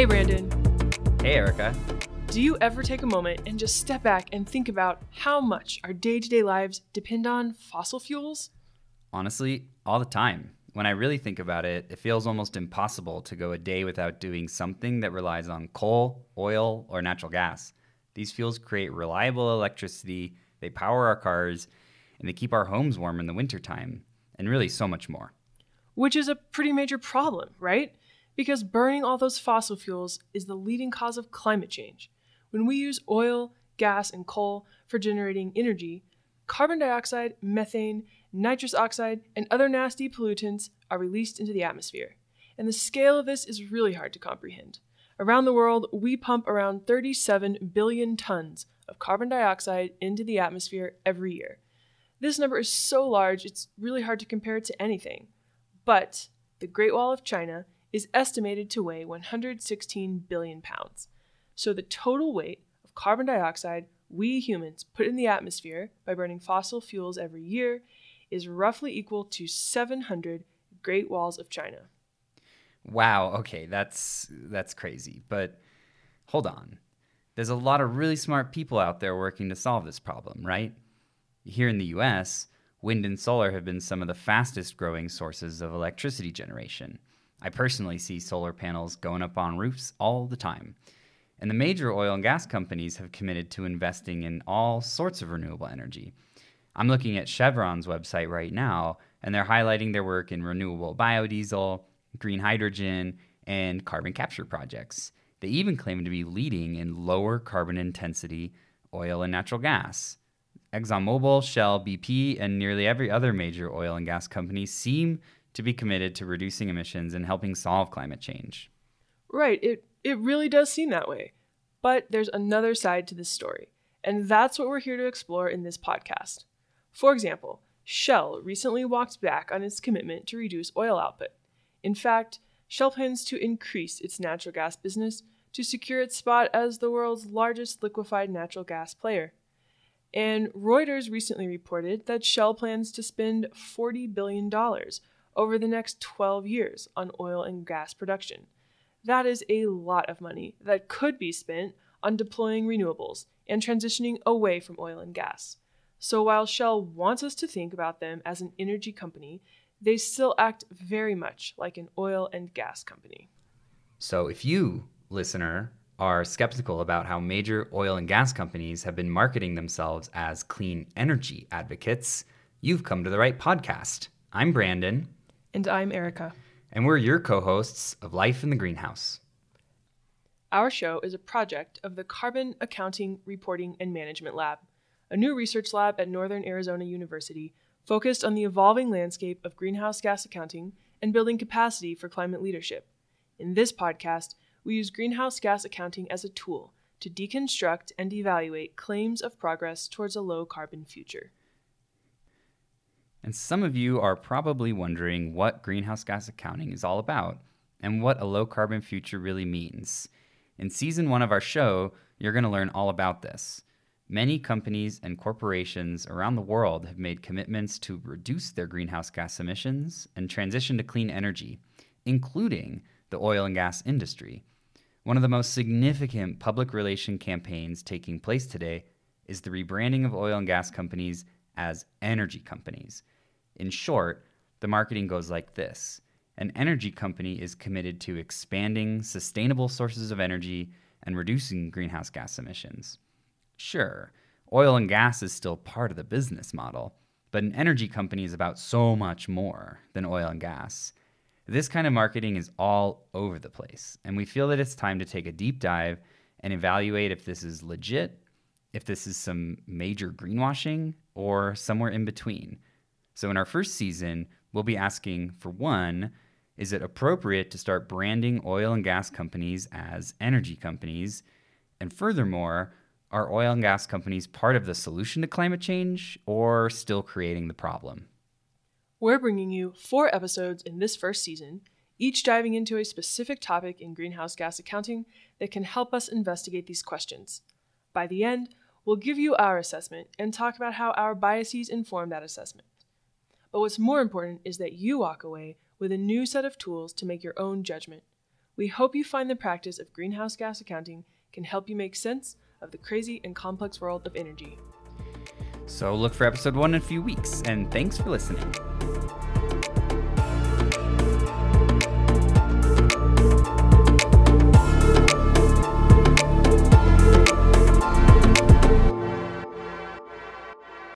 Hey, Brandon. Hey, Erica. Do you ever take a moment and just step back and think about how much our day to day lives depend on fossil fuels? Honestly, all the time. When I really think about it, it feels almost impossible to go a day without doing something that relies on coal, oil, or natural gas. These fuels create reliable electricity, they power our cars, and they keep our homes warm in the wintertime, and really so much more. Which is a pretty major problem, right? Because burning all those fossil fuels is the leading cause of climate change. When we use oil, gas, and coal for generating energy, carbon dioxide, methane, nitrous oxide, and other nasty pollutants are released into the atmosphere. And the scale of this is really hard to comprehend. Around the world, we pump around 37 billion tons of carbon dioxide into the atmosphere every year. This number is so large, it's really hard to compare it to anything. But the Great Wall of China is estimated to weigh 116 billion pounds. So the total weight of carbon dioxide we humans put in the atmosphere by burning fossil fuels every year is roughly equal to 700 Great Walls of China. Wow, okay, that's that's crazy. But hold on. There's a lot of really smart people out there working to solve this problem, right? Here in the US, wind and solar have been some of the fastest growing sources of electricity generation. I personally see solar panels going up on roofs all the time. And the major oil and gas companies have committed to investing in all sorts of renewable energy. I'm looking at Chevron's website right now, and they're highlighting their work in renewable biodiesel, green hydrogen, and carbon capture projects. They even claim to be leading in lower carbon intensity oil and natural gas. ExxonMobil, Shell, BP, and nearly every other major oil and gas company seem to be committed to reducing emissions and helping solve climate change. Right, it, it really does seem that way. But there's another side to this story, and that's what we're here to explore in this podcast. For example, Shell recently walked back on its commitment to reduce oil output. In fact, Shell plans to increase its natural gas business to secure its spot as the world's largest liquefied natural gas player. And Reuters recently reported that Shell plans to spend $40 billion over the next 12 years on oil and gas production. That is a lot of money that could be spent on deploying renewables and transitioning away from oil and gas. So while Shell wants us to think about them as an energy company, they still act very much like an oil and gas company. So if you, listener, are skeptical about how major oil and gas companies have been marketing themselves as clean energy advocates, you've come to the right podcast. I'm Brandon. And I'm Erica. And we're your co hosts of Life in the Greenhouse. Our show is a project of the Carbon Accounting, Reporting, and Management Lab, a new research lab at Northern Arizona University focused on the evolving landscape of greenhouse gas accounting and building capacity for climate leadership. In this podcast, we use greenhouse gas accounting as a tool to deconstruct and evaluate claims of progress towards a low carbon future. And some of you are probably wondering what greenhouse gas accounting is all about and what a low carbon future really means. In season one of our show, you're going to learn all about this. Many companies and corporations around the world have made commitments to reduce their greenhouse gas emissions and transition to clean energy, including the oil and gas industry. One of the most significant public relation campaigns taking place today is the rebranding of oil and gas companies as energy companies. In short, the marketing goes like this An energy company is committed to expanding sustainable sources of energy and reducing greenhouse gas emissions. Sure, oil and gas is still part of the business model, but an energy company is about so much more than oil and gas. This kind of marketing is all over the place, and we feel that it's time to take a deep dive and evaluate if this is legit, if this is some major greenwashing, or somewhere in between. So, in our first season, we'll be asking for one, is it appropriate to start branding oil and gas companies as energy companies? And furthermore, are oil and gas companies part of the solution to climate change or still creating the problem? We're bringing you four episodes in this first season, each diving into a specific topic in greenhouse gas accounting that can help us investigate these questions. By the end, we'll give you our assessment and talk about how our biases inform that assessment. But what's more important is that you walk away with a new set of tools to make your own judgment. We hope you find the practice of greenhouse gas accounting can help you make sense of the crazy and complex world of energy. So look for episode one in a few weeks, and thanks for listening.